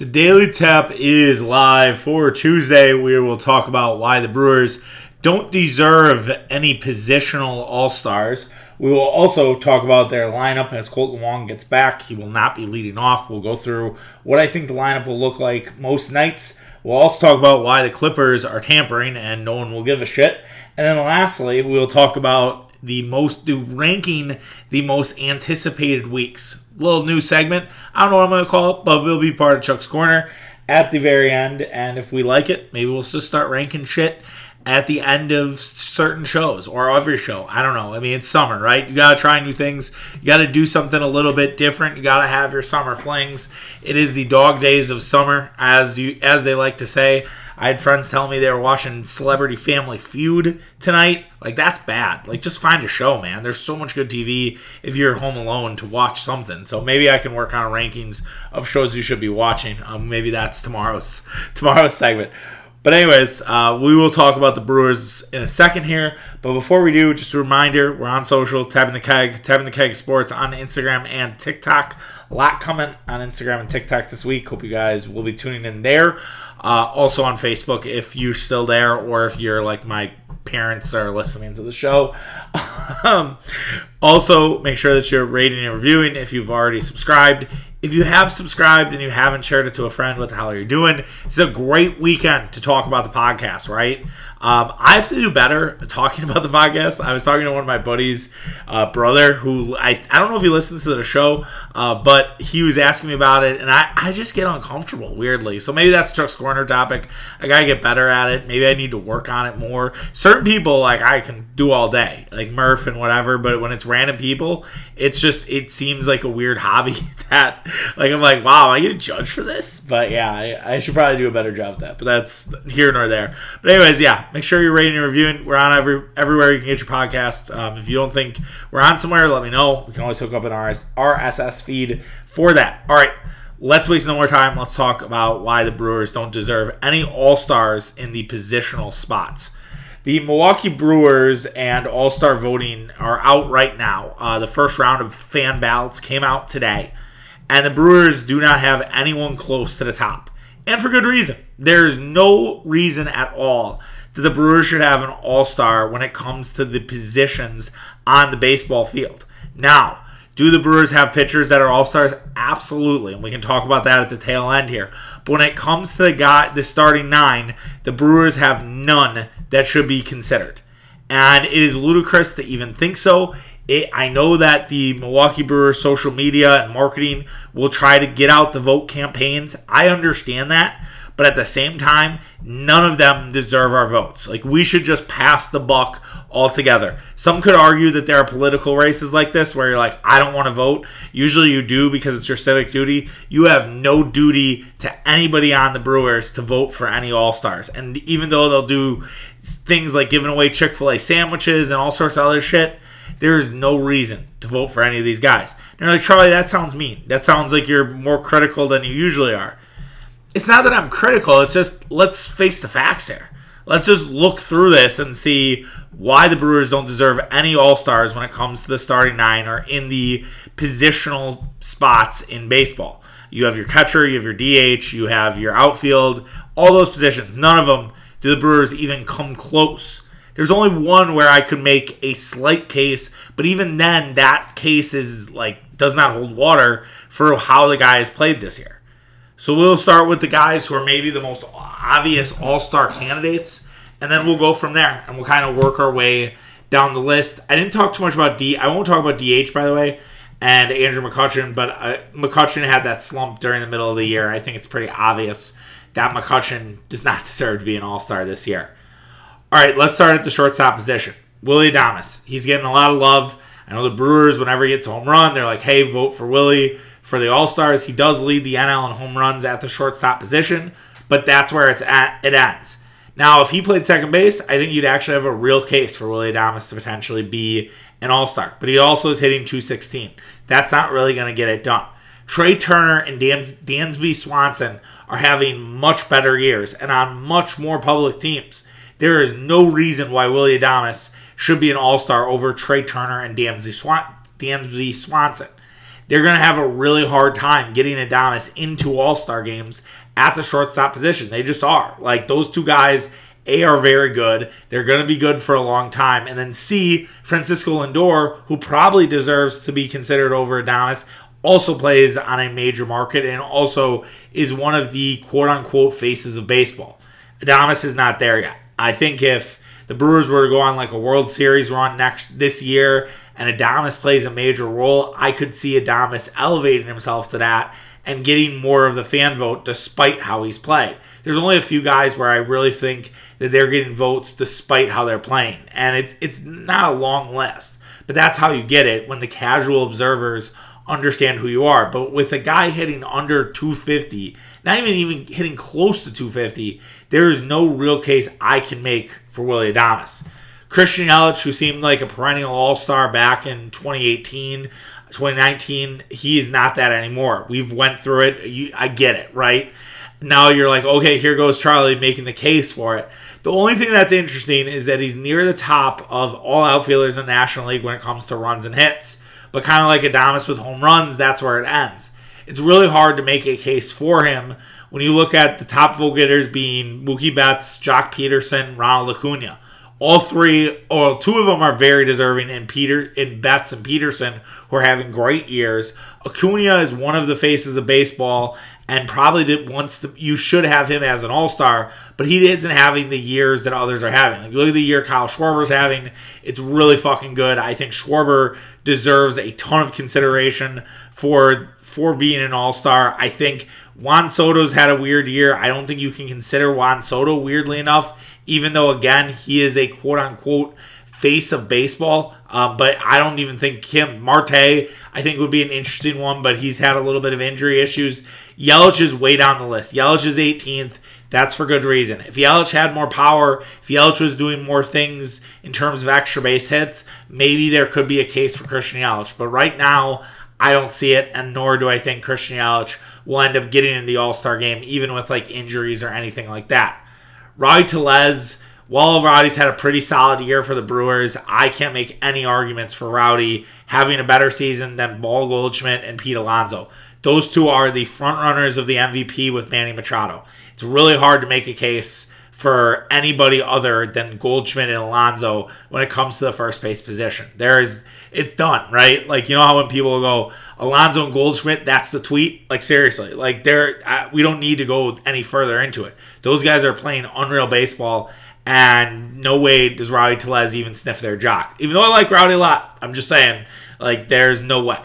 The Daily Tap is live for Tuesday. We will talk about why the Brewers don't deserve any positional All Stars. We will also talk about their lineup as Kolten Wong gets back. He will not be leading off. We'll go through what I think the lineup will look like most nights. We'll also talk about why the Clippers are tampering and no one will give a shit. And then lastly, we'll talk about the most the ranking the most anticipated weeks. Little new segment. I don't know what I'm gonna call it, but it'll be part of Chuck's Corner at the very end. And if we like it, maybe we'll just start ranking shit at the end of certain shows or every show. I don't know. I mean, it's summer, right? You got to try new things. You got to do something a little bit different. You got to have your summer flings. It is the dog days of summer as you as they like to say. I had friends telling me they were watching Celebrity Family Feud tonight. Like that's bad. Like just find a show, man. There's so much good TV if you're home alone to watch something. So maybe I can work on rankings of shows you should be watching. Um, maybe that's tomorrow's tomorrow's segment. But anyways, uh, we will talk about the Brewers in a second here. But before we do, just a reminder: we're on social, tapping the keg, tapping the keg sports on Instagram and TikTok. Lot coming on Instagram and TikTok this week. Hope you guys will be tuning in there. Uh, also on Facebook if you're still there, or if you're like my parents are listening to the show. um, also, make sure that you're rating and reviewing if you've already subscribed. If you have subscribed and you haven't shared it to a friend, what the hell are you doing? It's a great weekend to talk about the podcast, right? Um, I have to do better talking about the podcast. I was talking to one of my buddies' uh, brother, who I, I don't know if he listens to the show, uh, but he was asking me about it, and I, I just get uncomfortable, weirdly. So maybe that's Chuck's Corner topic. I gotta get better at it. Maybe I need to work on it more. Certain people, like, I can do all day, like Murph and whatever, but when it's random people, it's just, it seems like a weird hobby that, like, I'm like, wow, am I getting judged for this? But yeah, I, I should probably do a better job at that, but that's here nor there. But, anyways, yeah Make sure you're rating and reviewing. We're on every everywhere you can get your podcast. Um, if you don't think we're on somewhere, let me know. We can always hook up an RS, RSS feed for that. All right, let's waste no more time. Let's talk about why the Brewers don't deserve any All Stars in the positional spots. The Milwaukee Brewers and All Star voting are out right now. Uh, the first round of fan ballots came out today, and the Brewers do not have anyone close to the top, and for good reason. There's no reason at all that the Brewers should have an all star when it comes to the positions on the baseball field. Now, do the Brewers have pitchers that are all stars? Absolutely, and we can talk about that at the tail end here. But when it comes to the guy, the starting nine, the Brewers have none that should be considered, and it is ludicrous to even think so. It, I know that the Milwaukee Brewers social media and marketing will try to get out the vote campaigns. I understand that, but at the same time, none of them deserve our votes. Like we should just pass the buck altogether. Some could argue that there are political races like this where you're like, I don't want to vote. Usually you do because it's your civic duty. You have no duty to anybody on the Brewers to vote for any All Stars. And even though they'll do things like giving away Chick fil A sandwiches and all sorts of other shit, there is no reason to vote for any of these guys. And you're like, Charlie, that sounds mean. That sounds like you're more critical than you usually are it's not that I'm critical. It's just let's face the facts here. Let's just look through this and see why the Brewers don't deserve any All Stars when it comes to the starting nine or in the positional spots in baseball. You have your catcher, you have your DH, you have your outfield, all those positions. None of them do the Brewers even come close. There's only one where I could make a slight case, but even then, that case is like does not hold water for how the guy has played this year. So we'll start with the guys who are maybe the most obvious all star candidates, and then we'll go from there and we'll kind of work our way down the list. I didn't talk too much about D. I won't talk about DH, by the way, and Andrew McCutchen, but uh, McCutchen had that slump during the middle of the year. I think it's pretty obvious that McCutchen does not deserve to be an all star this year. All right, let's start at the shortstop position. Willy Adames. He's getting a lot of love. I know the Brewers, whenever he gets a home run, they're like, hey, vote for Willie for the All Stars. He does lead the NL in home runs at the shortstop position, but that's where it's at. It ends. Now, if he played second base, I think you'd actually have a real case for Willy Adames to potentially be an All Star. But he also is hitting 216. That's not really going to get it done. Trea Turner and Dan- Dansby Swanson are having much better years and on much more public teams. There is no reason why Willy Adames should be an All Star over Trea Turner and Dansby, Swan- Dansby Swanson. They're going to have a really hard time getting Adames into All Star games at the shortstop position. They just are. Like those two guys, A, are very good. They're going to be good for a long time. And then C, Francisco Lindor, who probably deserves to be considered over Adames, also plays on a major market and also is one of the quote unquote faces of baseball. Adames is not there yet. I think if the Brewers were to go on like a World Series run next this year and Adames plays a major role, I could see Adames elevating himself to that and getting more of the fan vote despite how he's played. There's only a few guys where I really think that they're getting votes despite how they're playing. And it's it's not a long list. But that's how you get it when the casual observers understand who you are. But with a guy hitting under 250, not even even hitting close to 250, there is no real case I can make for Willy Adames. Christian Yelich, who seemed like a perennial all star back in 2018, 2019, he is not that anymore. We've went through it. You, I get it, right? Now you're like, okay, here goes Charlie making the case for it. The only thing that's interesting is that he's near the top of all outfielders in the National League when it comes to runs and hits. But kind of like Adames with home runs, that's where it ends. It's really hard to make a case for him when you look at the top vote getters being Mookie Betts, Joc Pederson, Ronald Acuna all three or two of them are very deserving and Peter in Betts and Pederson who are having great years. Acuna is one of the faces of baseball and probably did once the, you should have him as an all-star, but he isn't having the years that others are having. Like look at the year Kyle Schwarber's having. It's really fucking good. I think Schwarber deserves a ton of consideration for for being an all-star. I think Juan Soto's had a weird year. I don't think you can consider Juan Soto weirdly enough even though, again, he is a quote unquote face of baseball. Um, but I don't even think Kim Marte, I think would be an interesting one, but he's had a little bit of injury issues. Yelich is way down the list. Yelich is 18th. That's for good reason. If Yelich had more power, if Yelich was doing more things in terms of extra base hits, maybe there could be a case for Christian Yelich. But right now, I don't see it, and nor do I think Christian Yelich will end up getting in the All Star game, even with like injuries or anything like that. Rowdy Tellez, while Rowdy's had a pretty solid year for the Brewers, I can't make any arguments for Rowdy having a better season than Paul Goldschmidt and Pete Alonso. Those two are the front runners of the MVP with Manny Machado. It's really hard to make a case for anybody other than Goldschmidt and Alonso when it comes to the first base position. There is it's done, right? Like you know how when people go Alonso and Goldschmidt, that's the tweet. Like seriously, like there we don't need to go any further into it. Those guys are playing unreal baseball, and no way does Rowdy Tellez even sniff their jock. Even though I like Rowdy a lot, I'm just saying, like there's no way.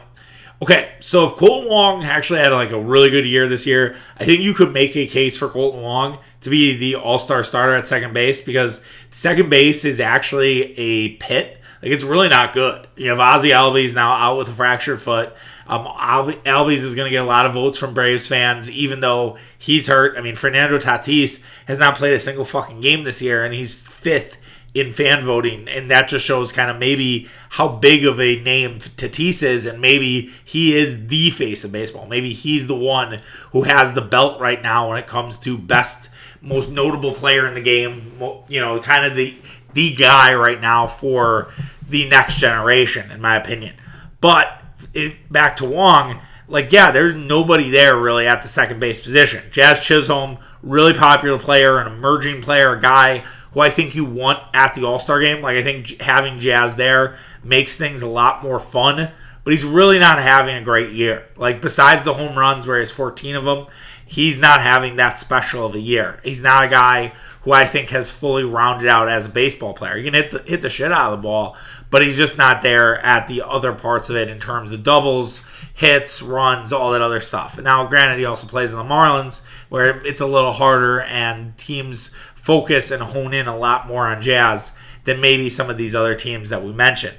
Okay, so if Kolten Wong actually had like a really good year this year, I think you could make a case for Kolten Wong to be the all-star starter at second base because second base is actually a pit. Like it's really not good. You have Ozzy Albies now out with a fractured foot. Um, Albies is going to get a lot of votes from Braves fans, even though he's hurt. I mean, Fernando Tatis has not played a single fucking game this year, and he's fifth in fan voting, and that just shows kind of maybe how big of a name Tatis is, and maybe he is the face of baseball. Maybe he's the one who has the belt right now when it comes to best, most notable player in the game. You know, kind of the the guy right now for the next generation, in my opinion. But it, back to Wong, like, yeah, there's nobody there really at the second base position. Jazz Chisholm, really popular player, an emerging player, a guy who I think you want at the All Star game. Like, I think having Jazz there makes things a lot more fun, but he's really not having a great year. Like, besides the home runs, where he has 14 of them, he's not having that special of a year. He's not a guy who I think has fully rounded out as a baseball player. He can hit the, hit the shit out of the ball, but he's just not there at the other parts of it in terms of doubles, hits, runs, all that other stuff. Now, granted, he also plays in the Marlins, where it's a little harder and teams focus and hone in a lot more on Jazz than maybe some of these other teams that we mentioned.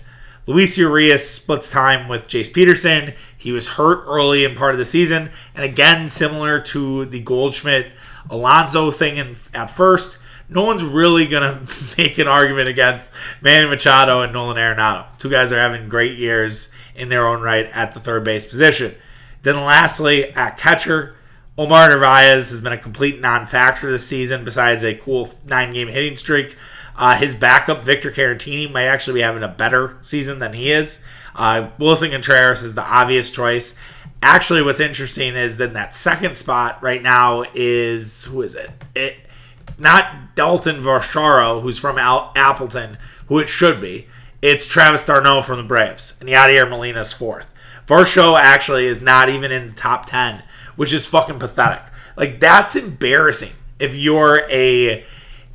Luis Urias splits time with Jace Peterson. He was hurt early in part of the season, and again, similar to the Goldschmidt Alonso thing in, at first, no one's really to make an argument against Manny Machado and Nolan Arenado. Two guys are having great years in their own right at the third base position. Then, lastly, at catcher, Omar Narvaez has been a complete non factor this season, besides a cool nine game hitting streak. Uh, his backup, Victor Caratini, might actually be having a better season than he is. Uh, Willson Contreras is the obvious choice. Actually, what's interesting is that that second spot right now is who is it? it it's not Dalton Varsho, who's from Al- Appleton, who it should be. It's Travis d'Arnaud from the Braves, and Yadier Molina's fourth. Varsho actually is not even in the top ten, which is fucking pathetic. Like that's embarrassing if you're a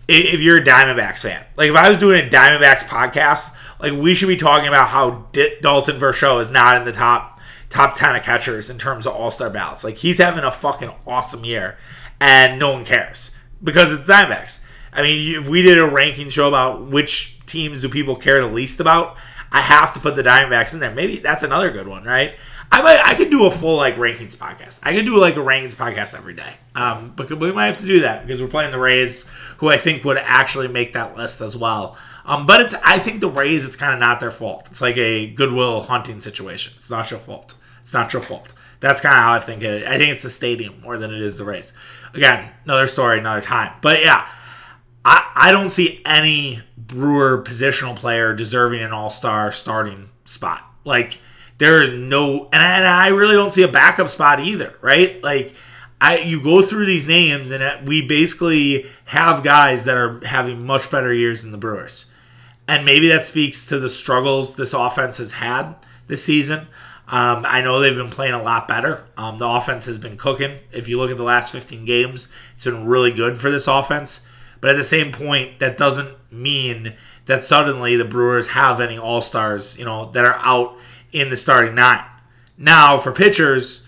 if you're a Diamondbacks fan. Like if I was doing a Diamondbacks podcast, like we should be talking about how D- Dalton Varsho is not in the top top ten of catchers in terms of All Star ballots. Like he's having a fucking awesome year, and no one cares because it's Diamondbacks. I mean, if we did a ranking show about which teams do people care the least about, I have to put the Diamondbacks in there. Maybe that's another good one, right? I might, I could do a full like rankings podcast. I could do like a rankings podcast every day. Um, but we might have to do that because we're playing the Rays, who I think would actually make that list as well. Um, but it's I think the Rays, it's kind of not their fault. It's like a goodwill hunting situation. It's not your fault. It's not your fault. That's kind of how I think it. I think it's the stadium more than it is the Rays. Again, another story, another time. But yeah, I I don't see any Brewer positional player deserving an All Star starting spot. Like there is no, and I, and I really don't see a backup spot either, right? Like, I you go through these names, and we basically have guys that are having much better years than the Brewers, and maybe that speaks to the struggles this offense has had this season. Um, I know they've been playing a lot better. Um, the offense has been cooking. If you look at the last 15 games, it's been really good for this offense. But at the same point, that doesn't mean that suddenly the Brewers have any all stars, you know, that are out in the starting nine. Now, for pitchers,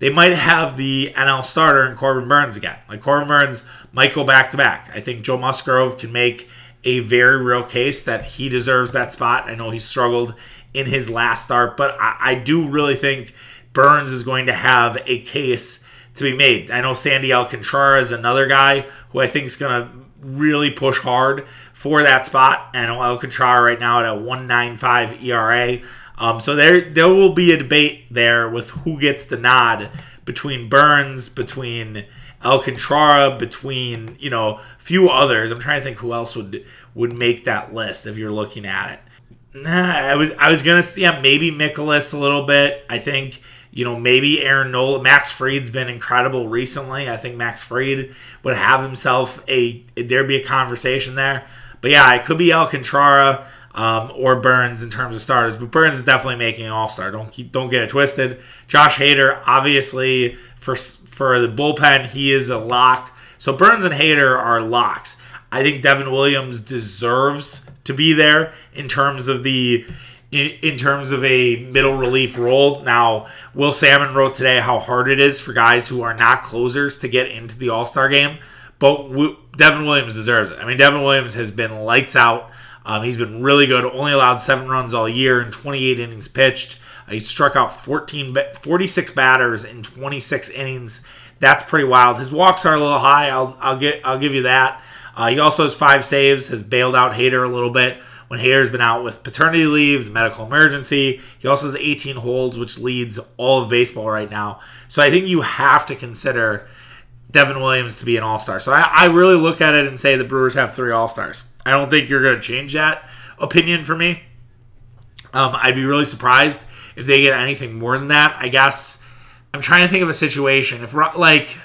they might have the NL starter in Corbin Burnes again. Like Corbin Burnes might go back to back. I think Joe Musgrove can make a very real case that he deserves that spot. I know he struggled in his last start, but I, I do really think Burnes is going to have a case to be made. I know Sandy Alcantara is another guy who I think is going to really push hard for that spot. And Alcantara right now at a 195 ERA. Um, so there there will be a debate there with who gets the nod between Burnes, between Alcantara, between you know a few others. I'm trying to think who else would would make that list if you're looking at it. Nah, I was I was gonna see, yeah maybe Mikolas a little bit. I think you know maybe Aaron Nola, Max Fried's been incredible recently. I think Max Fried would have himself a there'd be a conversation there. But yeah, it could be Alcantara um, or Burnes in terms of starters. But Burnes is definitely making an All Star. Don't keep, don't get it twisted. Josh Hader, obviously for for the bullpen, he is a lock. So Burnes and Hader are locks. I think Devin Williams deserves to be there in terms of the in, in terms of a middle relief role. Now, Will Sammon wrote today how hard it is for guys who are not closers to get into the All Star game. But Devin Williams deserves it. I mean, Devin Williams has been lights out um, he's been really good. Only allowed seven runs all year in 28 innings pitched. He struck out 14, 46 batters in 26 innings. That's pretty wild. His walks are a little high. I'll, I'll get I'll give you that. Uh, he also has five saves. Has bailed out Hader a little bit when Hader's been out with paternity leave, the medical emergency. He also has 18 holds, which leads all of baseball right now. So I think you have to consider Devin Williams to be an All Star. So I, I really look at it and say the Brewers have three All Stars. I don't think you're going to change that opinion for me. Um, I'd be really surprised if they get anything more than that. I guess I'm trying to think of a situation if like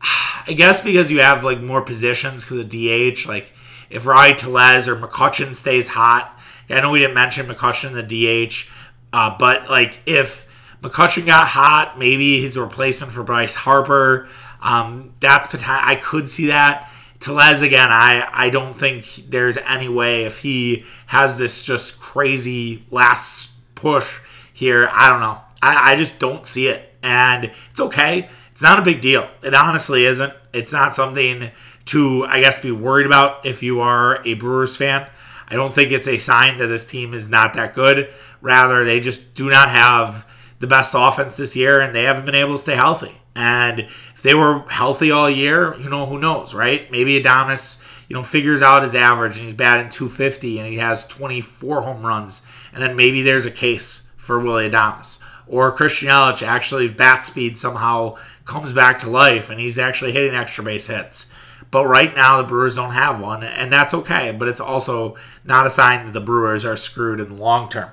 I guess because you have like more positions because of DH, like if Rowdy Tellez or McCutchen stays hot. I know we didn't mention McCutchen in the DH, uh, but like if McCutchen got hot, maybe he's a replacement for Bryce Harper. Um, that's I could see that. Tellez again, I, I don't think there's any way if he has this just crazy last push here. I don't know. I, I just don't see it. And it's okay. It's not a big deal. It honestly isn't. It's not something to, I guess, be worried about if you are a Brewers fan. I don't think it's a sign that this team is not that good. Rather, they just do not have the best offense this year and they haven't been able to stay healthy. And if they were healthy all year, you know, who knows, right? Maybe Adames, you know, figures out his average and he's batting 250 and he has 24 home runs. And then maybe there's a case for Willy Adames. Or Christian Yelich actually bat speed somehow comes back to life and he's actually hitting extra base hits. But right now, the Brewers don't have one, and that's okay. But it's also not a sign that the Brewers are screwed in the long term.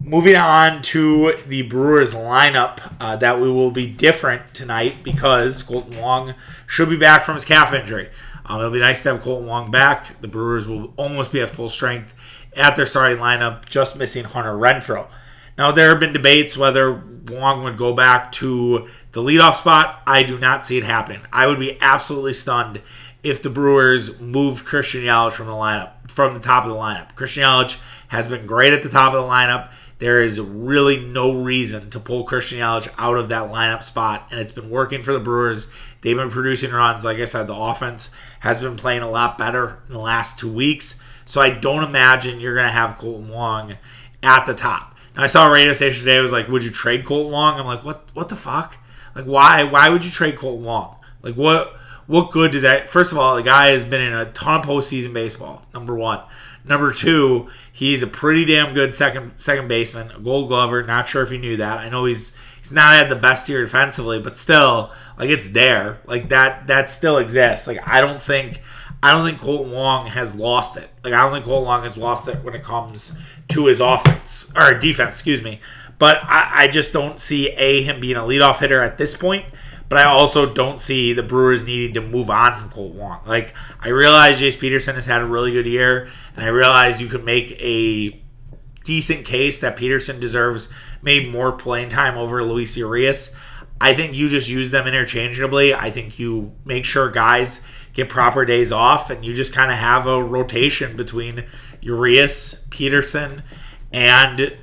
Moving on to the Brewers lineup, uh, that we will be different tonight because Kolten Wong should be back from his calf injury. Um, it'll be nice to have Kolten Wong back. The Brewers will almost be at full strength at their starting lineup, just missing Hunter Renfroe. Now, there have been debates whether Wong would go back to the leadoff spot. I do not see it happening. I would be absolutely stunned if the Brewers moved Christian Yelich from the lineup, from the top of the lineup. Christian Yelich has been great at the top of the lineup. There is really no reason to pull Christian Yelich out of that lineup spot, and it's been working for the Brewers. They've been producing runs. Like I said, the offense has been playing a lot better in the last two weeks. So I don't imagine you're going to have Kolten Wong at the top. Now, I saw a radio station today. Was like, "Would you trade Kolten Wong?" I'm like, "What? What the fuck? Like, why? Why would you trade Kolten Wong? Like, what? What good does that? First of all, the guy has been in a ton of postseason baseball. Number one. Number two, he's a pretty damn good second second baseman, a Gold Glover. Not sure if you knew that. I know he's he's not had the best year defensively, but still, like it's there. Like that that still exists. Like I don't think I don't think Kolten Wong has lost it. Like I don't think Kolten Wong has lost it when it comes to his offense or defense. Excuse me. But I, I just don't see a him being a leadoff hitter at this point. But I also don't see the Brewers needing to move on from Kolten Wong. Like I realize Jace Peterson has had a really good year, and I realize you could make a decent case that Peterson deserves maybe more playing time over Luis Urias. I think you just use them interchangeably. I think you make sure guys get proper days off, and you just kind of have a rotation between Urias, Peterson, and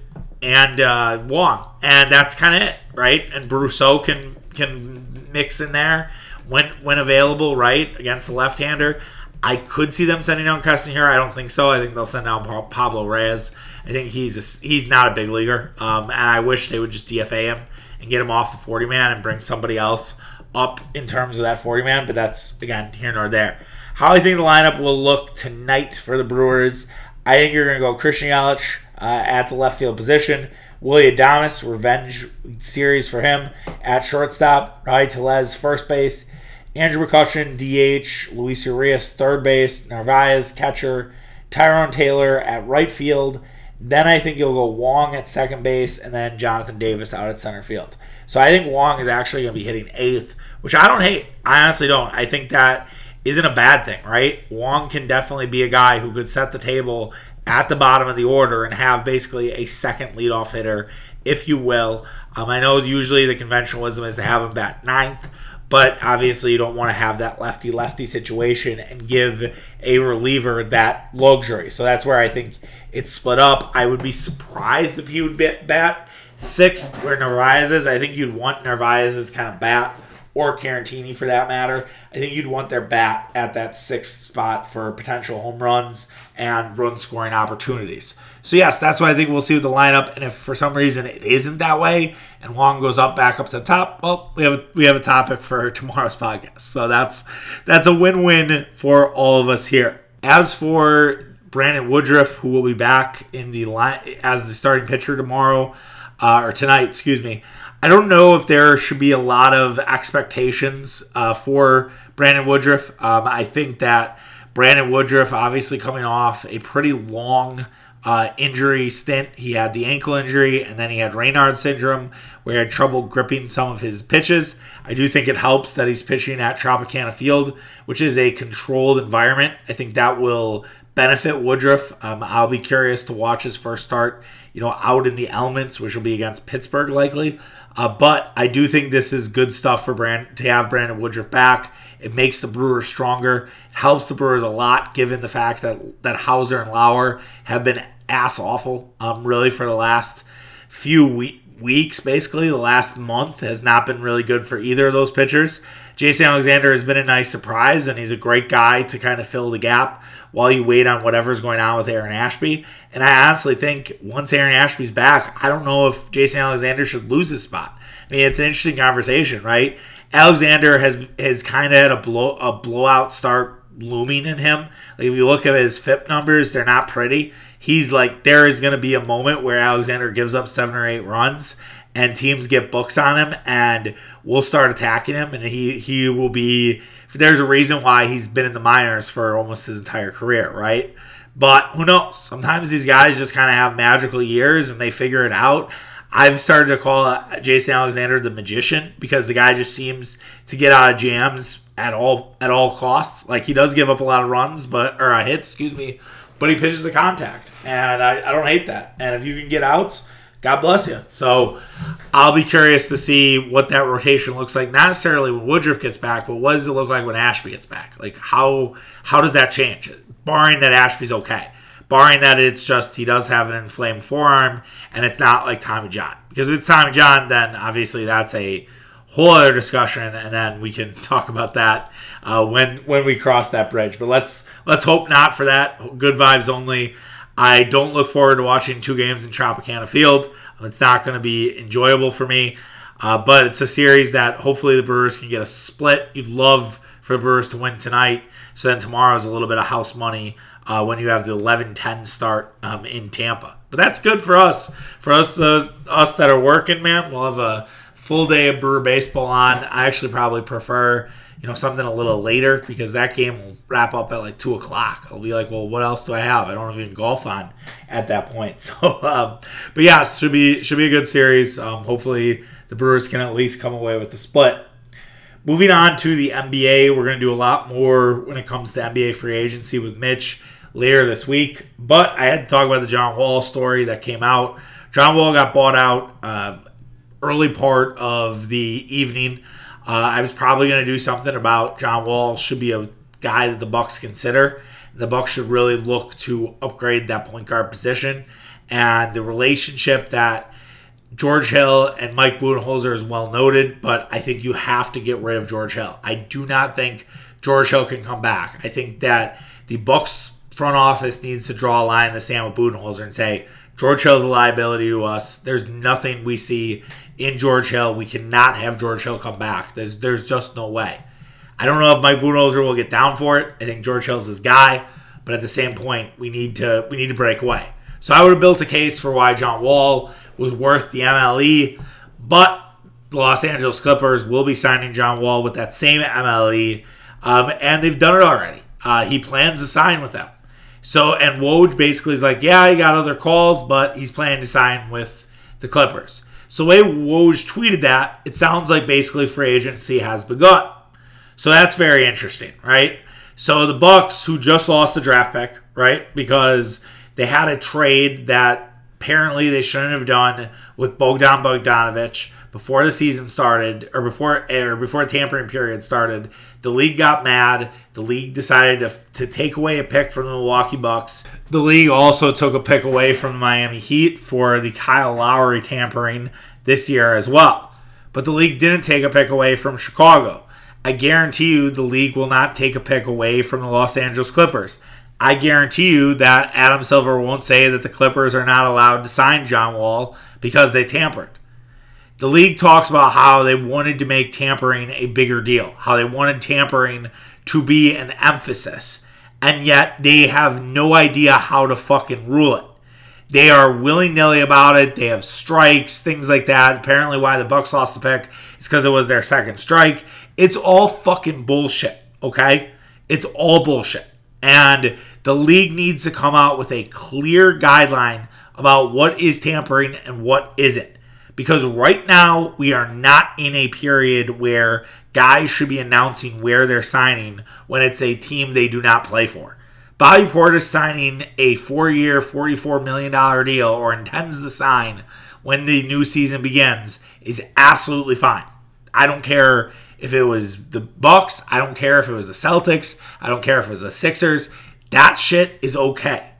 and uh, Wong, and that's kind of it, right? And Brosseau can can mix in there when when available, right, against the left-hander. I could see them sending down Keston Hiura. I don't think so. I think they'll send down Pablo Reyes. I think he's a, he's not a big leaguer, um, and I wish they would just DFA him and get him off the 40 man and bring somebody else up in terms of that 40 man. But that's again here nor there. How I think the lineup will look tonight for the Brewers. I think you're going to go Christian Yelich uh, at the left field position. Willy Adames, revenge series for him at shortstop. Rowdy Tellez, first base. Andrew McCutchen, DH. Luis Urias, third base. Narvaez, catcher. Tyrone Taylor at right field. Then I think you'll go Wong at second base, and then Jonathan Davis out at center field. So I think Wong is actually going to be hitting eighth, which I don't hate. I honestly don't. I think that isn't a bad thing, right? Wong can definitely be a guy who could set the table at the bottom of the order and have basically a second leadoff hitter, if you will. Um, I know usually the conventionalism is to have him bat ninth, but obviously you don't want to have that lefty lefty situation and give a reliever that luxury. So that's where I think it's split up. I would be surprised if would bat sixth where Narvaez is. I think you'd want Narvaez's kind of bat or Caratini for that matter. I think you'd want their bat at that sixth spot for potential home runs and run scoring opportunities. So yes, that's what I think we'll see with the lineup. And if for some reason it isn't that way, and Wong goes up back up to the top, well, we have a, we have a topic for tomorrow's podcast. So that's that's a win-win for all of us here. As for Brandon Woodruff, who will be back in the line as the starting pitcher tomorrow uh, or tonight, excuse me. I don't know if there should be a lot of expectations uh, for Brandon Woodruff. Um, I think that Brandon Woodruff, obviously coming off a pretty long uh, injury stint, he had the ankle injury and then he had Raynaud syndrome where he had trouble gripping some of his pitches. I do think it helps that he's pitching at Tropicana Field, which is a controlled environment. I think that will benefit Woodruff. Um, I'll be curious to watch his first start, you know, out in the elements, which will be against Pittsburgh likely. Uh, but I do think this is good stuff for Brand to have Brandon Woodruff back. It makes the Brewers stronger. It helps the Brewers a lot, given the fact that that Houser and Lauer have been ass awful. Um, really for the last few we- weeks, basically the last month has not been really good for either of those pitchers. Jason Alexander has been a nice surprise, and he's a great guy to kind of fill the gap while you wait on whatever's going on with Aaron Ashby. And I honestly think once Aaron Ashby's back, I don't know if Jason Alexander should lose his spot. I mean, it's an interesting conversation, right? Alexander has has kind of had a blow a blowout start looming in him. Like if you look at his FIP numbers, they're not pretty. He's like there is going to be a moment where Alexander gives up seven or eight runs, and teams get books on him, and we'll start attacking him, and he he will be there's a reason why he's been in the minors for almost his entire career, right? But who knows? Sometimes these guys just kind of have magical years and they figure it out. I've started to call Jason Alexander the magician because the guy just seems to get out of jams at all at all costs. Like he does give up a lot of runs, but or uh, hits, excuse me, but he pitches a contact, and I, I don't hate that. And if you can get outs, God bless you. So I'll be curious to see what that rotation looks like. Not necessarily when Woodruff gets back, but what does it look like when Ashby gets back? Like how how does that change? Barring that Ashby's okay barring that it's just he does have an inflamed forearm and it's not like Tommy John. Because if it's Tommy John, then obviously that's a whole other discussion, and then we can talk about that uh, when when we cross that bridge. But let's let's hope not for that. Good vibes only. I don't look forward to watching two games in Tropicana Field. It's not going to be enjoyable for me. Uh, but it's a series that hopefully the Brewers can get a split. You'd love for the Brewers to win tonight. So then tomorrow is a little bit of house money uh, when you have the 11-10 start um, in Tampa. But that's good for us. For us, those, us that are working, man, we'll have a full day of Brewer baseball on. I actually probably prefer, you know, something a little later because that game will wrap up at like two o'clock. I'll be like, well, what else do I have? I don't even golf on at that point. So, um, but yeah, should be should be a good series. Um, hopefully, the Brewers can at least come away with the split. Moving on to the NBA, we're going to do a lot more when it comes to NBA free agency with Mitch later this week. But I had to talk about the John Wall story that came out. John Wall got bought out uh, early part of the evening. Uh, I was probably going to do something about John Wall should be a guy that the Bucks consider. The Bucks should really look to upgrade that point guard position and the relationship that George Hill and Mike Budenholzer is well noted, but I think you have to get rid of George Hill. I do not think George Hill can come back. I think that the Bucks front office needs to draw a line in the sand with Budenholzer and say George Hill's a liability to us. There's nothing we see in George Hill. We cannot have George Hill come back. There's there's just no way. I don't know if Mike Budenholzer will get down for it. I think George Hill's his guy, but at the same point, we need to we need to break away. So I would have built a case for why John Wall was worth the MLE, but the Los Angeles Clippers will be signing John Wall with that same MLE, um, and they've done it already. Uh, he plans to sign with them. So, and Woj basically is like, yeah, he got other calls, but he's planning to sign with the Clippers. So, the way Woj tweeted that, it sounds like basically free agency has begun. So that's very interesting, right? So the Bucks, who just lost the draft pick, right, because they had a trade that apparently they shouldn't have done with Bogdan Bogdanovich before the season started or before or before tampering period started. The league got mad. The league decided to, to take away a pick from the Milwaukee Bucks. The league also took a pick away from the Miami Heat for the Kyle Lowry tampering this year as well. But the league didn't take a pick away from Chicago. I guarantee you the league will not take a pick away from the Los Angeles Clippers. I guarantee you that Adam Silver won't say that the Clippers are not allowed to sign John Wall because they tampered. The league talks about how they wanted to make tampering a bigger deal, how they wanted tampering to be an emphasis, and yet they have no idea how to fucking rule it. They are willy nilly about it. They have strikes, things like that. Apparently, why the Bucks lost the pick is because it was their second strike. It's all fucking bullshit. Okay, it's all bullshit. And the league needs to come out with a clear guideline about what is tampering and what isn't. Because right now, we are not in a period where guys should be announcing where they're signing when it's a team they do not play for. Bobby Portis signing a four year, $44 million deal or intends to sign when the new season begins is absolutely fine. I don't care if it was the Bucks, I don't care if it was the Celtics, I don't care if it was the Sixers. That shit is okay.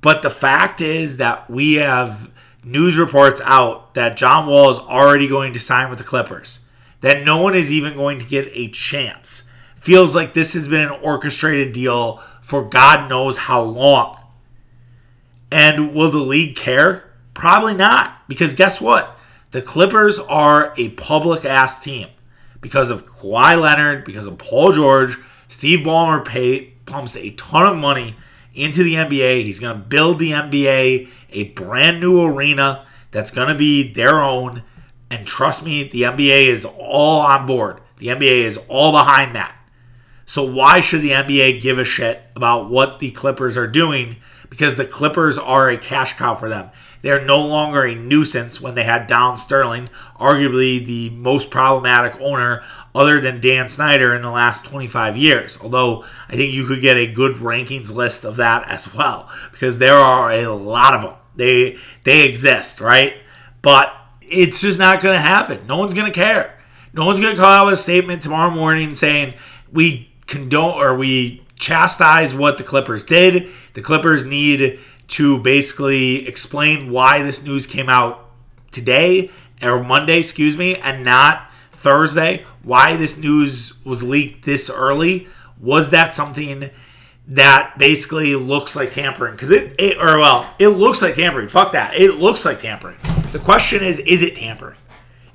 But the fact is that we have news reports out that John Wall is already going to sign with the Clippers. That no one is even going to get a chance. Feels like this has been an orchestrated deal for God knows how long. And will the league care? Probably not. Because guess what? The Clippers are a public ass team because of Kawhi Leonard, because of Paul George. Steve Ballmer pay, pumps a ton of money into the NBA. He's going to build the NBA a brand new arena that's going to be their own. And trust me, the NBA is all on board. The NBA is all behind that. So why should the NBA give a shit about what the Clippers are doing? Because the Clippers are a cash cow for them. They're no longer a nuisance when they had Donald Sterling, arguably the most problematic owner other than Dan Snyder in the last 25 years. Although I think you could get a good rankings list of that as well, because there are a lot of them. They they exist, right? But it's just not going to happen. No one's going to care. No one's going to call out a statement tomorrow morning saying we condone or we chastise what the Clippers did. The Clippers need to basically explain why this news came out today or Monday, excuse me, and not Thursday. Why this news was leaked this early. Was that something that basically looks like tampering? Because it, it, or well, it looks like tampering. Fuck that. It looks like tampering. The question is, is it tampering?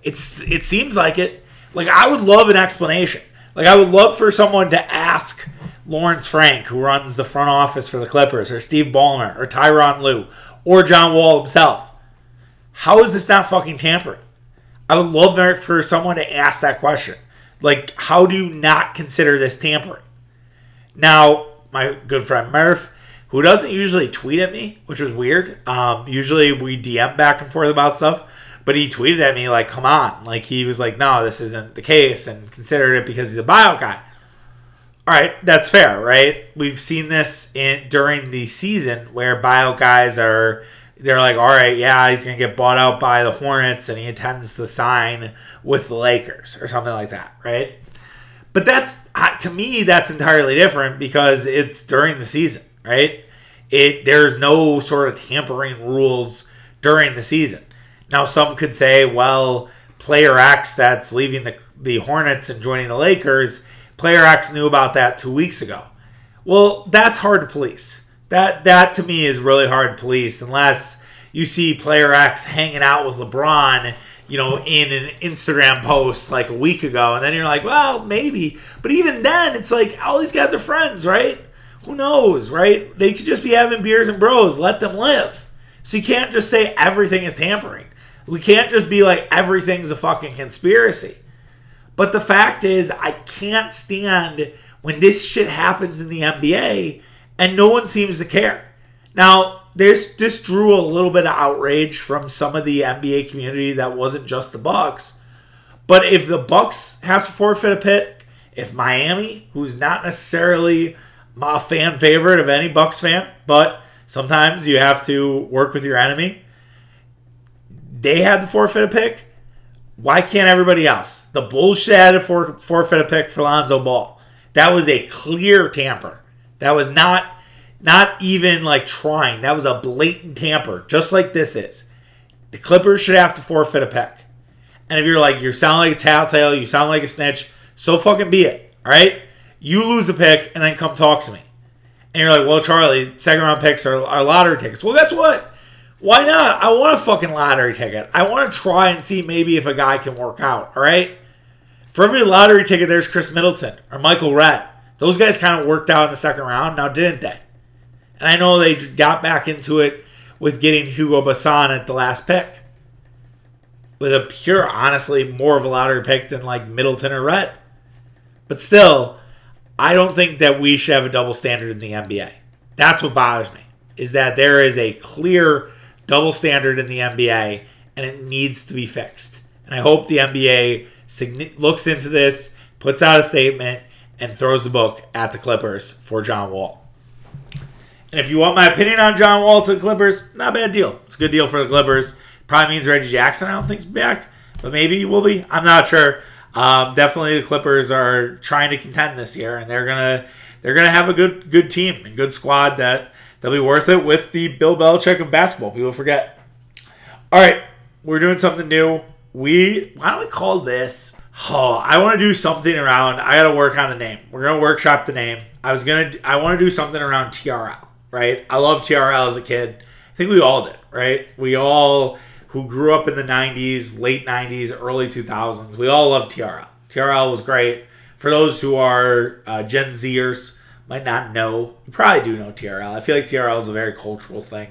It's it seems like it. Like I would love an explanation. Like I would love for someone to ask Lawrence Frank, who runs the front office for the Clippers, or Steve Ballmer, or Tyronn Lue, or John Wall himself. How is this not fucking tampering? I would love for someone to ask that question. Like, how do you not consider this tampering? Now, my good friend Murph, who doesn't usually tweet at me, which was weird. Um, usually we DM back and forth about stuff, but he tweeted at me like, "Come on!" Like he was like, "No, this isn't the case," and considered it because he's a buyout guy. All right, that's fair, right? We've seen this in during the season where bio guys are they're like, all right, yeah, he's gonna get bought out by the Hornets, and he intends to sign with the Lakers or something like that, right? But that's to me, that's entirely different because it's during the season, right? It there's no sort of tampering rules during the season. Now, some could say, well, player X that's leaving the the Hornets and joining the Lakers Player X knew about that two weeks ago. Well, that's hard to police. That that to me is really hard to police unless you see player X hanging out with LeBron, you know, in an Instagram post like a week ago, and then you're like, well, maybe. But even then, it's like all these guys are friends, right? Who knows, right? They could just be having beers and bros. Let them live. So you can't just say everything is tampering. We can't just be like everything's a fucking conspiracy. But the fact is, I can't stand when this shit happens in the NBA and no one seems to care. Now, this this drew a little bit of outrage from some of the NBA community that wasn't just the Bucks. But if the Bucks have to forfeit a pick, if Miami, who's not necessarily a fan favorite of any Bucks fan, but sometimes you have to work with your enemy, they had to forfeit a pick why can't everybody else? The Bulls had to for, forfeit a pick for Lonzo Ball. That was a clear tamper. That was not not even like trying. That was a blatant tamper, just like this is. The Clippers should have to forfeit a pick. And if you're like, you sound like a tattletale, you sound like a snitch, so fucking be it. All right? You lose a pick and then come talk to me. And you're like, well, Charlie, second round picks are, are lottery tickets. Well, guess what? Why not? I want a fucking lottery ticket. I want to try and see maybe if a guy can work out, all right? For every lottery ticket, there's Khris Middleton or Michael Redd. Those guys kind of worked out in the second round, now didn't they? And I know they got back into it with getting Hugo Besson at the last pick. With a pure, honestly, more of a lottery pick than like Middleton or Redd. But still, I don't think that we should have a double standard in the NBA. That's what bothers me. Is that there is a clear double standard in the NBA, and it needs to be fixed. And I hope the NBA looks into this, puts out a statement, and throws the book at the Clippers for John Wall. And if you want my opinion on John Wall to the Clippers, not a bad deal. It's a good deal for the Clippers. Probably means Reggie Jackson, I don't think, is back, but maybe he will be. I'm not sure. Um, definitely, the Clippers are trying to contend this year, and they're gonna they're gonna have a good good team and good squad that They'll be worth it with the Bill Belichick of basketball. People forget. All right, we're doing something new. We why don't we call this? Oh, I want to do something around. I got to work on the name. We're gonna workshop the name. I was gonna. I want to do something around TRL. Right. I love TRL as a kid. I think we all did. Right. We all who grew up in the 90s, late 90s, early 2000s. We all love TRL. TRL was great. For those who are uh, Gen Zers, might not know. You probably do know TRL. I feel like TRL is a very cultural thing,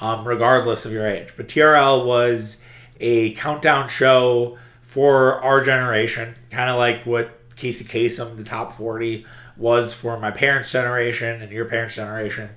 um, regardless of your age. But TRL was a countdown show for our generation, kind of like what Casey Kasem, the top 40 was for my parents' generation and your parents' generation.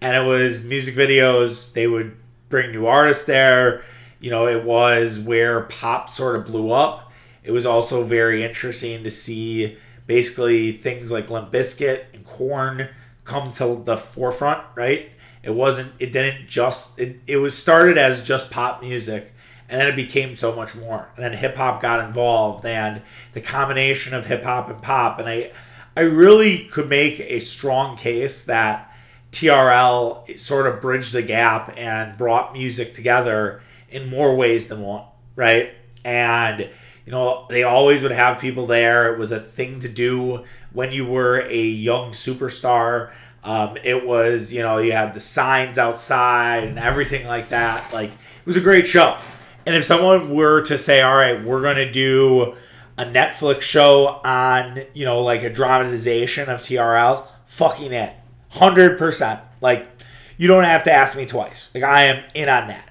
And it was music videos. They would bring new artists there. You know, it was where pop sort of blew up. It was also very interesting to see basically things like Limp Bizkit Korn come to the forefront, right? It wasn't, it didn't just, it, it was started as just pop music and then it became so much more. And then hip hop got involved and the combination of hip hop and pop. And I, I really could make a strong case that TRL sort of bridged the gap and brought music together in more ways than one, right? And you know, they always would have people there. It was a thing to do when you were a young superstar. Um, it was, you know, you had the signs outside and everything like that. Like, it was a great show. And if someone were to say, all right, we're going to do a Netflix show on, you know, like a dramatization of TRL, fucking it. 100%. Like, you don't have to ask me twice. Like, I am in on that.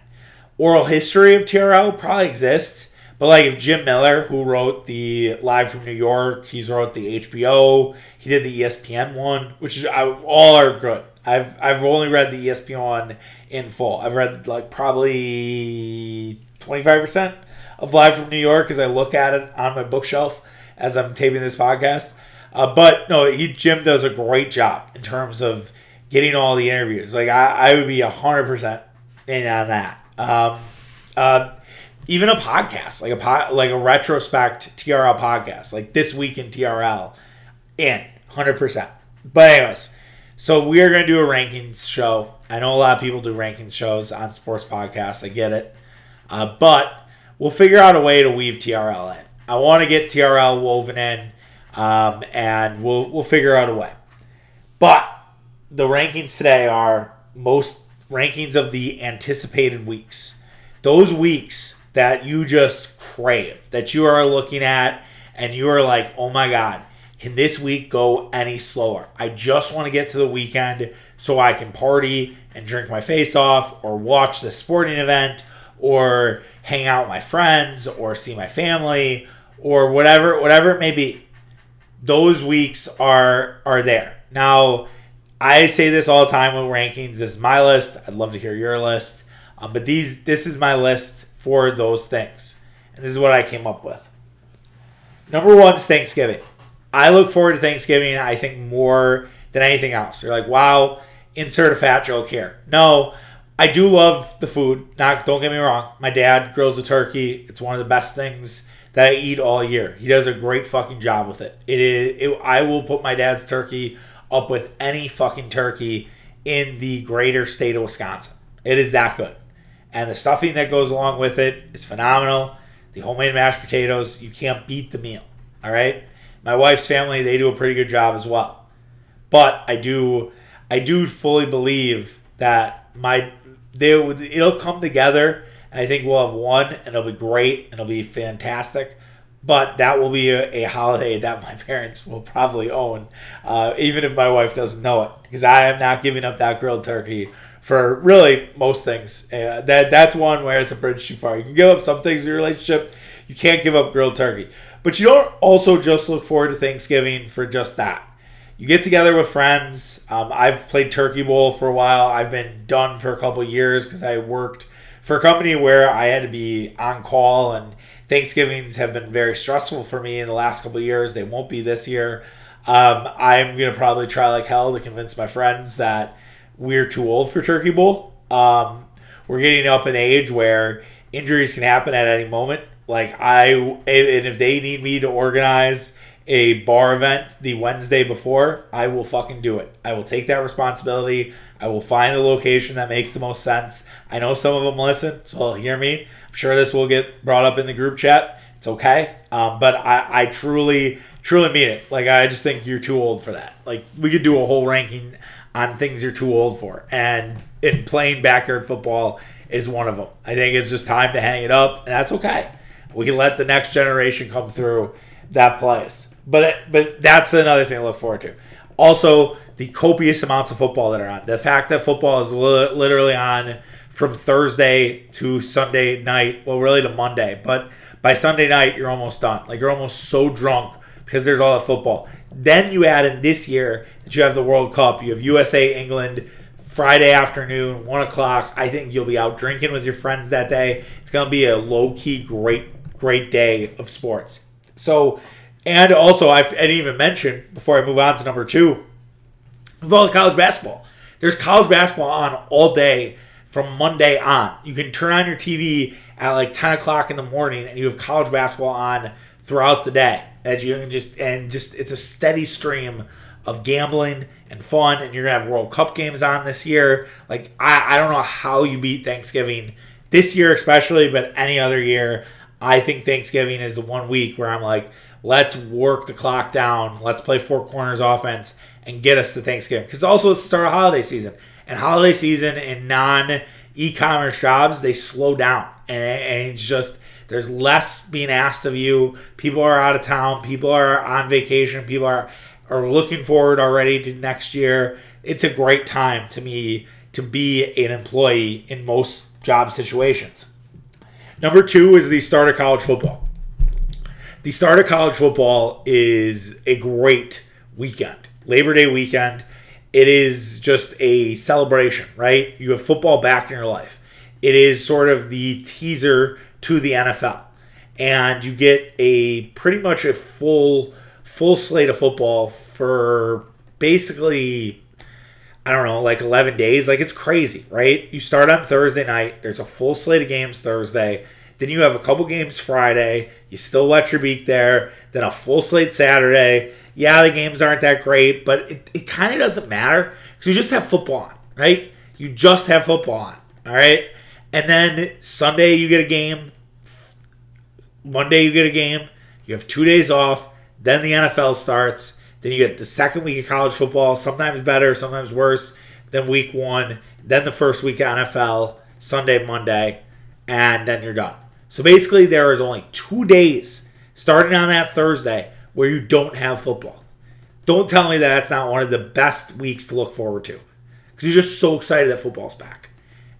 Oral history of TRL probably exists. But like if Jim Miller, who wrote the Live from New York, he's wrote the HBO, he did the ESPN one, which is all are good. I've I've only read the ESPN one in full. I've read like probably twenty five percent of Live from New York as I look at it on my bookshelf as I'm taping this podcast. Uh, but no, he Jim does a great job in terms of getting all the interviews. Like I, I would be hundred percent in on that. Um, uh, even a podcast, like a pod, like a retrospect TRL podcast, like this week in TRL, in hundred percent. But anyways, so we are gonna do a rankings show. I know a lot of people do rankings shows on sports podcasts. I get it, uh, but we'll figure out a way to weave TRL in. I want to get TRL woven in, um, and we'll we'll figure out a way. But the rankings today are most rankings of the anticipated weeks. Those weeks that you just crave, that you are looking at and you are like, oh my God, can this week go any slower? I just want to get to the weekend so I can party and drink my face off or watch the sporting event or hang out with my friends or see my family or whatever whatever it may be. Those weeks are are there. Now, I say this all the time with rankings. This is my list. I'd love to hear your list. Um, but these this is my list for those things. And this is what I came up with. Number one is Thanksgiving. I look forward to Thanksgiving, I think, more than anything else. You're like, wow, insert a fat joke here. No, I do love the food. Not, don't get me wrong. My dad grills a turkey. It's one of the best things that I eat all year. He does a great fucking job with it. It is. It, I will put my dad's turkey up with any fucking turkey in the greater state of Wisconsin. It is that good and the stuffing that goes along with it is phenomenal. The homemade mashed potatoes, you can't beat the meal. All right. My wife's family, they do a pretty good job as well. But I do, I do fully believe that my they it'll come together, and I think we'll have one, and it'll be great, and it'll be fantastic. But that will be a, a holiday that my parents will probably own, uh, even if my wife doesn't know it, because I am not giving up that grilled turkey for really most things. Uh, that that's one where it's a bridge too far. You can give up some things in your relationship. You can't give up grilled turkey. But you don't also just look forward to Thanksgiving for just that. You get together with friends. Um, I've played Turkey Bowl for a while. I've been done for a couple years because I worked for a company where I had to be on call, and Thanksgivings have been very stressful for me in the last couple years. They won't be this year. Um, I'm gonna probably try like hell to convince my friends that we're too old for Turkey Bowl. Um, we're getting up in age where injuries can happen at any moment. Like I, and if they need me to organize a bar event the Wednesday before, I will fucking do it. I will take that responsibility. I will find the location that makes the most sense. I know some of them listen, so they'll hear me. I'm sure this will get brought up in the group chat. It's okay. Um, but I, I truly, truly mean it. Like, I just think you're too old for that. Like, we could do a whole ranking on things you're too old for. And in playing backyard football is one of them. I think it's just time to hang it up, and that's okay. We can let the next generation come through that place. But but that's another thing to look forward to. Also, the copious amounts of football that are on. The fact that football is li- literally on from Thursday to Sunday night, well, really to Monday, but by Sunday night you're almost done. Like you're almost so drunk because there's all the football. Then you add in this year that you have the World Cup, you have USA England Friday afternoon, one o'clock. I think you'll be out drinking with your friends that day. It's gonna be a low key great great day of sports. So, and also I didn't even mention before I move on to number two, with all the college basketball. There's college basketball on all day from Monday on. You can turn on your TV at like 10 o'clock in the morning and you have college basketball on throughout the day. That you can just and just it's a steady stream of gambling and fun and you're gonna have World Cup games on this year. Like I, I don't know how you beat Thanksgiving this year especially, but any other year. I think Thanksgiving is the one week where I'm like, let's work the clock down, let's play four corners offense and get us to Thanksgiving. Because also it's the start of holiday season. And holiday season in non e-commerce jobs, they slow down. And, and it's just there's less being asked of you. People are out of town. People are on vacation. People are are looking forward already to next year. It's a great time to me to be an employee in most job situations. Number two is the start of college football. The start of college football is a great weekend. Labor Day weekend. It is just a celebration, right? You have football back in your life. It is sort of the teaser to the NFL. And you get a pretty much a full full slate of football for basically I don't know, like 11 days. Like it's crazy, right? You start on Thursday night. There's a full slate of games Thursday. Then you have a couple games Friday. You still wet your beak there. Then a full slate Saturday yeah, the games aren't that great, but it, it kind of doesn't matter because you just have football on, right? You just have football on, all right? And then Sunday you get a game, Monday you get a game, you have two days off, then the NFL starts, then you get the second week of college football, sometimes better, sometimes worse than week one, then the first week of NFL, Sunday, Monday, and then you're done. So basically, there is only two days starting on that Thursday where you don't have football. Don't tell me that that's not one of the best weeks to look forward to because you're just so excited that football's back.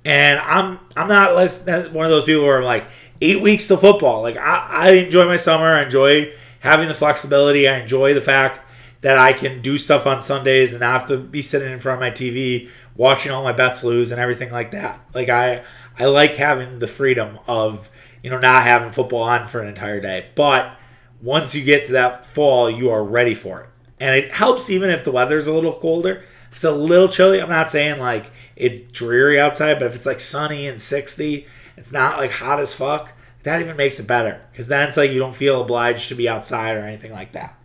And I'm I'm not less one of those people where I'm like eight weeks to football. Like I, I enjoy my summer. I enjoy having the flexibility. I enjoy the fact that I can do stuff on Sundays and not have to be sitting in front of my TV watching all my bets lose and everything like that. Like I I like having the freedom of you know not having football on for an entire day. But once you get to that fall, you are ready for it. And it helps even if the weather's a little colder. If it's a little chilly, I'm not saying like it's dreary outside, but if it's like sunny and 60, it's not like hot as fuck, that even makes it better. Because then it's like you don't feel obliged to be outside or anything like that.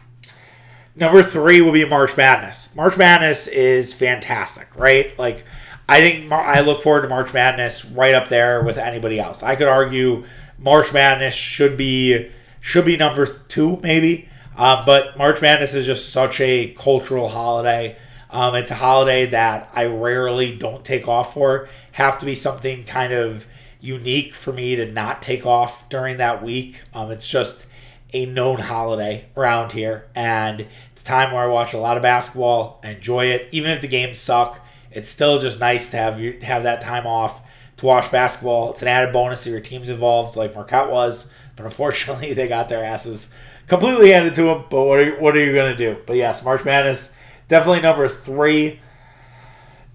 Number three will be March Madness. March Madness is fantastic, right? Like, I think I look forward to March Madness right up there with anybody else. I could argue March Madness should be should be number two, maybe. Uh, but March Madness is just such a cultural holiday. Um, it's a holiday that I rarely don't take off for. Have to be something kind of unique for me to not take off during that week. Um, it's just a known holiday around here, and it's time where I watch a lot of basketball. I enjoy it, even if the games suck. It's still just nice to have you have that time off to watch basketball. It's an added bonus if your team's involved, like Marquette was. But unfortunately, they got their asses completely handed to them. But what are, what are you to do? But yes, March Madness, definitely number three.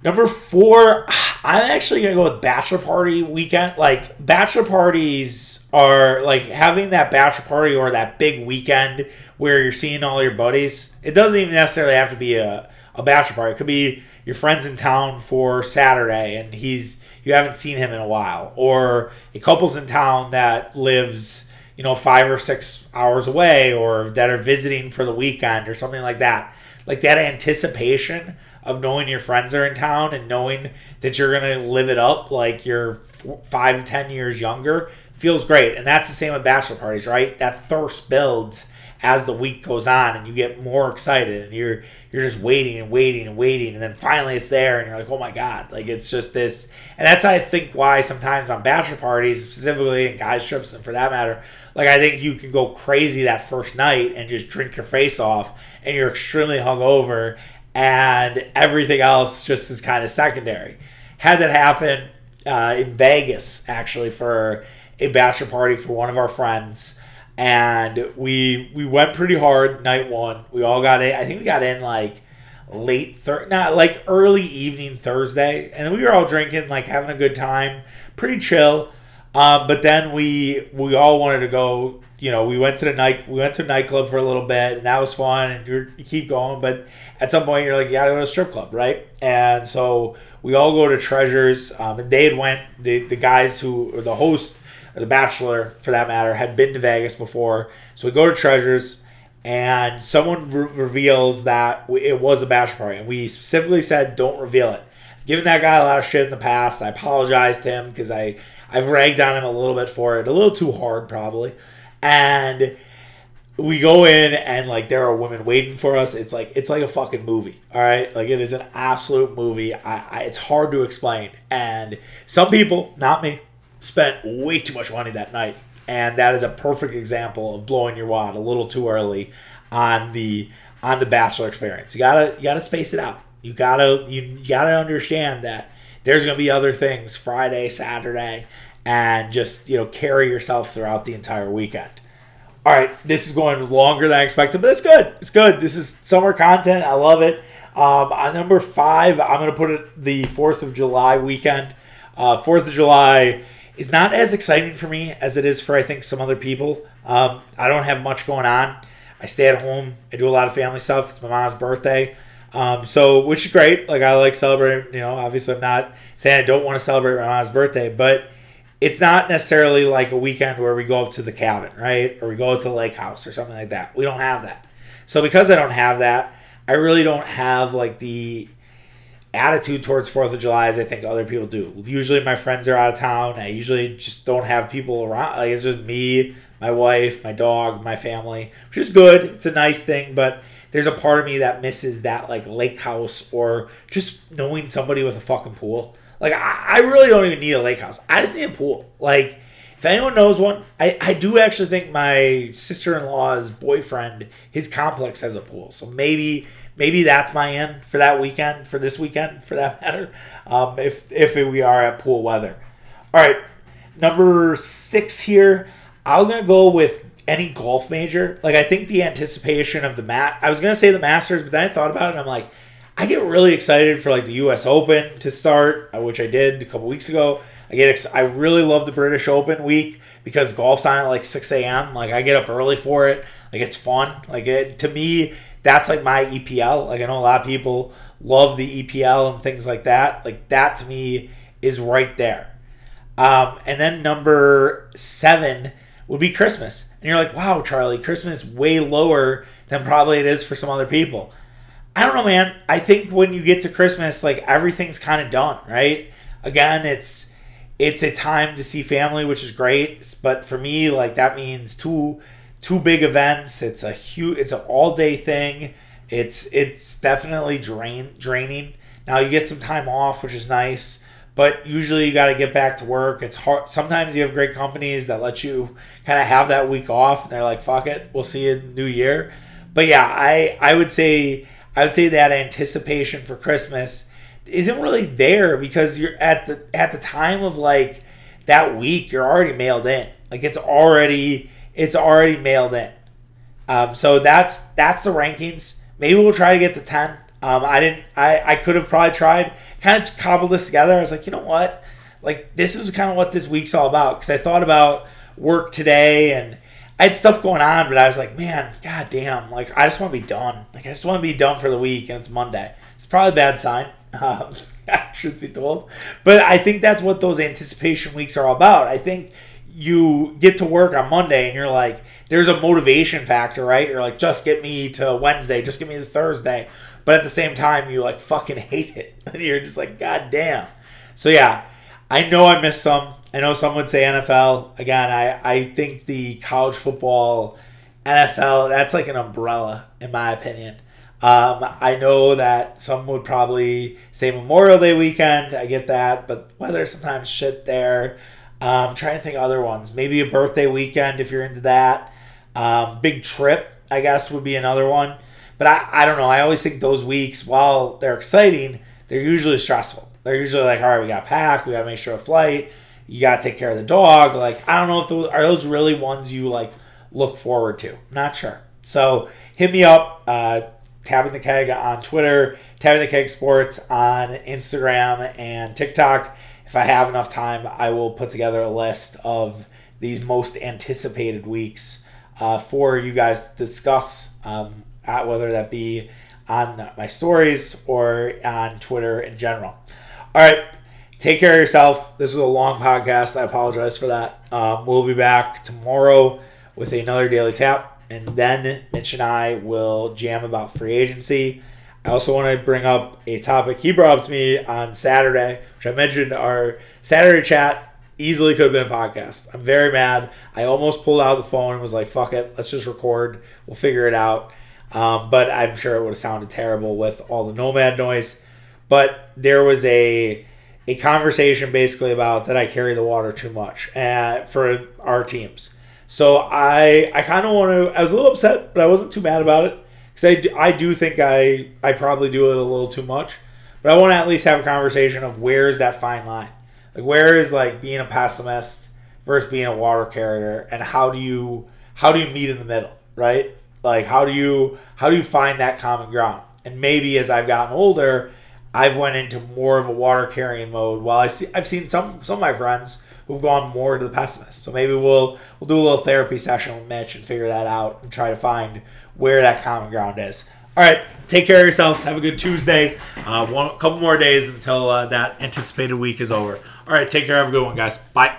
Number four, I'm actually to go with Bachelor Party weekend. Like, Bachelor parties are like having that Bachelor Party or that big weekend where you're seeing all your buddies. It doesn't even necessarily have to be a, a Bachelor Party. It could be your friends in town for Saturday and he's you haven't seen him in a while. Or a couple's in town that lives you know, five or six hours away or that are visiting for the weekend or something like that. Like that anticipation of knowing your friends are in town and knowing that you're going to live it up like you're five to 10 years younger feels great. And that's the same with bachelor parties, right? That thirst builds as the week goes on and you get more excited and you're you're just waiting and waiting and waiting and then finally it's there and you're like oh my god like it's just this and that's i think why sometimes on bachelor parties specifically and guys trips and for that matter like I think you can go crazy that first night and just drink your face off, and you're extremely hungover, and everything else just is kind of secondary. Had that happen uh, in Vegas actually for a bachelor party for one of our friends. and we we went pretty hard night one. We all got in. I think we got in like late thir- not like early evening Thursday, and we were all drinking, like having a good time, pretty chill. Um, but then we we all wanted to go. You know, we went to the night we went to nightclub for a little bit, and that was fun. And you you keep going, but at some point you're like, you gotta go to a strip club, right? And so we all go to Treasures, um, and they had went the the guys who or the host or the Bachelor for that matter had been to Vegas before, so we go to Treasures and someone re- reveals that it was a bachelor party, and we specifically said don't reveal it. I've given that guy a lot of shit in the past. I apologized to him because I I've ragged on him a little bit for it, a little too hard probably, and we go in and like there are women waiting for us. It's like it's like a fucking movie. All right, like it is an absolute movie. I, I it's hard to explain, and some people, not me, spent way too much money that night and that is a perfect example of blowing your wad a little too early on the on the bachelor experience. You gotta you gotta space it out. You gotta you gotta understand that there's gonna be other things Friday, Saturday, and just you know carry yourself throughout the entire weekend. All right, this is going longer than I expected, but it's good. It's good. This is summer content. I love it. Um, on number five, I'm gonna put it the Fourth of July weekend. Uh, Fourth of July is not as exciting for me as it is for I think some other people. Um, I don't have much going on. I stay at home. I do a lot of family stuff. It's my mom's birthday, um, so which is great. Like I like celebrating. You know, obviously I'm not saying I don't want to celebrate my mom's birthday, but it's not necessarily like a weekend where we go up to the cabin, right, or we go to the lake house or something like that. We don't have that. So because I don't have that, I really don't have like the attitude towards Fourth of July as I think other people do. Usually, my friends are out of town. I usually just don't have people around. Like it's just me, my wife, my dog, my family, which is good. It's a nice thing, but there's a part of me that misses that like lake house or just knowing somebody with a fucking pool. Like I, I really don't even need a lake house. I just need a pool. Like if anyone knows one, I, I do actually think my sister in law's boyfriend, his complex has a pool. So maybe maybe that's my end for that weekend, for this weekend, for that matter. Um, if if we are at pool weather. All right, number six here. I'm gonna go with any golf major. Like I think the anticipation of the mat. I was gonna say the Masters, but then I thought about it. and I'm like, I get really excited for like the U.S. Open to start, uh, which I did a couple weeks ago. I get ex- I really love the British Open week because golf's on at like 6 a.m. Like I get up early for it. Like it's fun. Like it to me, that's like my EPL. Like I know a lot of people love the EPL and things like that. Like that to me is right there. Um, and then number seven would be Christmas. And you're like, wow, Charlie, Christmas way lower than probably it is for some other people. I don't know, man. I think when you get to Christmas, like everything's kind of done, right? Again, it's it's a time to see family, which is great. But for me, like that means two two big events. It's a huge, it's an all day thing. It's it's definitely drain draining. Now you get some time off, which is nice, but usually you got to get back to work. It's hard. Sometimes you have great companies that let you kind of have that week off. And they're like, "Fuck it, we'll see you in new year." But yeah, I I would say I would say that anticipation for Christmas isn't really there because you're at the at the time of like that week you're already mailed in. Like it's already it's already mailed in. Um, so that's that's the rankings. Maybe we'll try to get to ten. Um, I didn't. I I could have probably tried kind of cobbled this together. I was like, you know what, like this is kind of what this week's all about because I thought about work today and I had stuff going on, but I was like, man, god damn, like I just want to be done. Like I just want to be done for the week, and it's Monday. It's probably a bad sign. Um, should be told, but I think that's what those anticipation weeks are all about. I think you get to work on Monday and you're like, there's a motivation factor, right? You're like, just get me to Wednesday, just get me to Thursday. But at the same time, you like fucking hate it. And you're just like, God damn. So yeah, I know I missed some. I know some would say NFL. Again, I, I think the college football, NFL, that's like an umbrella, in my opinion. Um, I know that some would probably say Memorial Day weekend. I get that, but weather sometimes shit there. Um, trying to think other ones. Maybe a birthday weekend if you're into that. Um, big trip, I guess, would be another one. But I, I don't know. I always think those weeks, while they're exciting, they're usually stressful. They're usually like, all right, we got to pack, we got to make sure a flight, you got to take care of the dog. Like, I don't know if those are those really ones you like look forward to. Not sure. So hit me up, uh, Tapping the Keg on Twitter, Tapping the Keg Sports on Instagram and TikTok. If I have enough time, I will put together a list of these most anticipated weeks uh, for you guys to discuss, um, at whether that be on my stories or on Twitter in general. All right, take care of yourself. This was a long podcast. I apologize for that. Um, we'll be back tomorrow with another daily tap, and then Mitch and I will jam about free agency. I also want to bring up a topic he brought up to me on Saturday, which I mentioned our Saturday chat easily could have been a podcast. I'm very mad. I almost pulled out the phone and was like, fuck it, let's just record. We'll figure it out. Um, but I'm sure it would have sounded terrible with all the nomad noise. But there was a a conversation basically about that I carry the water too much uh, for our teams. So I I kind of want to. I was a little upset, but I wasn't too mad about it because I, I do think I I probably do it a little too much. But I want to at least have a conversation of where's that fine line. Like where is like being a pessimist versus being a water carrier, and how do you how do you meet in the middle, right? Like how do you how do you find that common ground? And maybe as I've gotten older, I've went into more of a water carrying mode. While I see I've seen some some of my friends who've gone more to the pessimist. So maybe we'll we'll do a little therapy session with Mitch and figure that out and try to find where that common ground is. All right, take care of yourselves. Have a good Tuesday. Uh, one couple more days until uh, that anticipated week is over. All right, take care. Have a good one, guys. Bye.